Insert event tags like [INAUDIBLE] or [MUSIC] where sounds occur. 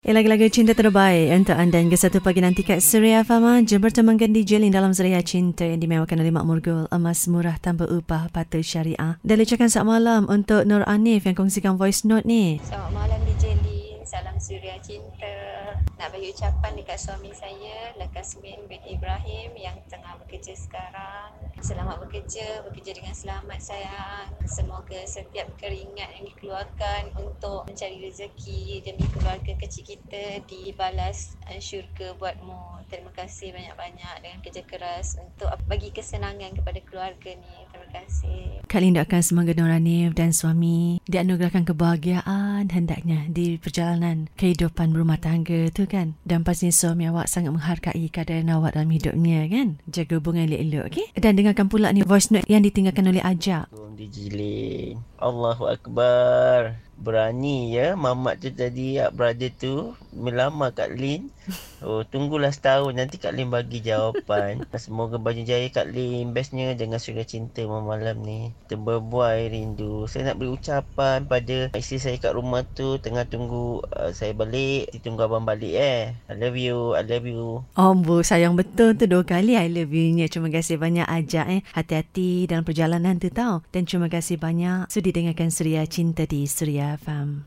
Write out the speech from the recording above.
Eh, Lagu-lagu cinta terbaik untuk anda hingga satu pagi nanti kat Suria Fama Jom bertemankan di Jelin dalam Suria Cinta yang dimewakan oleh Mak Murgul Emas murah tanpa upah patut syariah. Dan ucapkan selamat malam untuk Nur Anif yang kongsikan voice note ni. Selamat malam di Jelin Salam Suria Cinta. Nak bagi ucapan dekat suami saya Lekasmin bin Ibrahim Yang tengah bekerja sekarang Selamat bekerja Bekerja dengan selamat sayang. Semoga setiap keringat yang dikeluarkan Untuk mencari rezeki Demi keluarga kecil kita Dibalas eh, syurga buatmu. Terima kasih banyak-banyak Dengan kerja keras Untuk bagi kesenangan kepada keluarga ni. Terima kasih Kali ini doakan semoga Nur Anif dan suami Dianugerahkan kebahagiaan hendaknya Di perjalanan kehidupan berumah tangga tu kan Dan pastinya suami awak sangat menghargai keadaan awak dalam hidupnya kan Jaga hubungan elok-elok okay? Dan dengarkan pula ni voice note yang ditinggalkan oleh Ajak dijilin. Allahu Akbar. Berani ya mamat tu tadi Ak brother tu melamar Kak Lin. Oh tunggulah setahun nanti Kak Lin bagi jawapan. [LAUGHS] Semoga baju jaya Kak Lin bestnya dengan surga cinta malam ni. Terberbuai rindu. Saya nak beri ucapan pada isteri saya kat rumah tu tengah tunggu uh, saya balik. Tunggu abang balik eh. I love you. I love you. Bu sayang betul tu dua kali I love you-nya Terima kasih banyak Ajak eh Hati-hati dalam perjalanan tu tau Dan terima kasih banyak Sudi dengarkan Suria Cinta di Suria FM